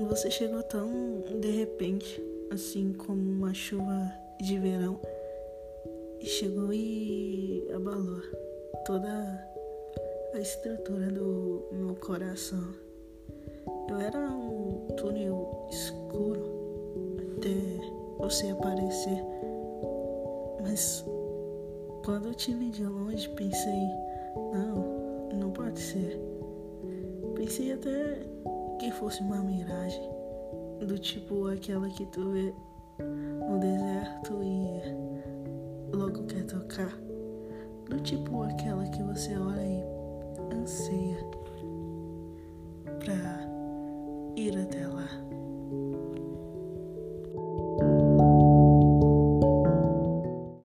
você chegou tão de repente, assim como uma chuva de verão, e chegou e abalou toda a estrutura do meu coração. Eu era um túnel escuro até você aparecer, mas quando eu te vi de longe pensei, não, não pode ser. Pensei até que fosse uma miragem, do tipo aquela que tu vê no deserto e logo quer tocar, do tipo aquela que você olha e anseia pra ir até lá.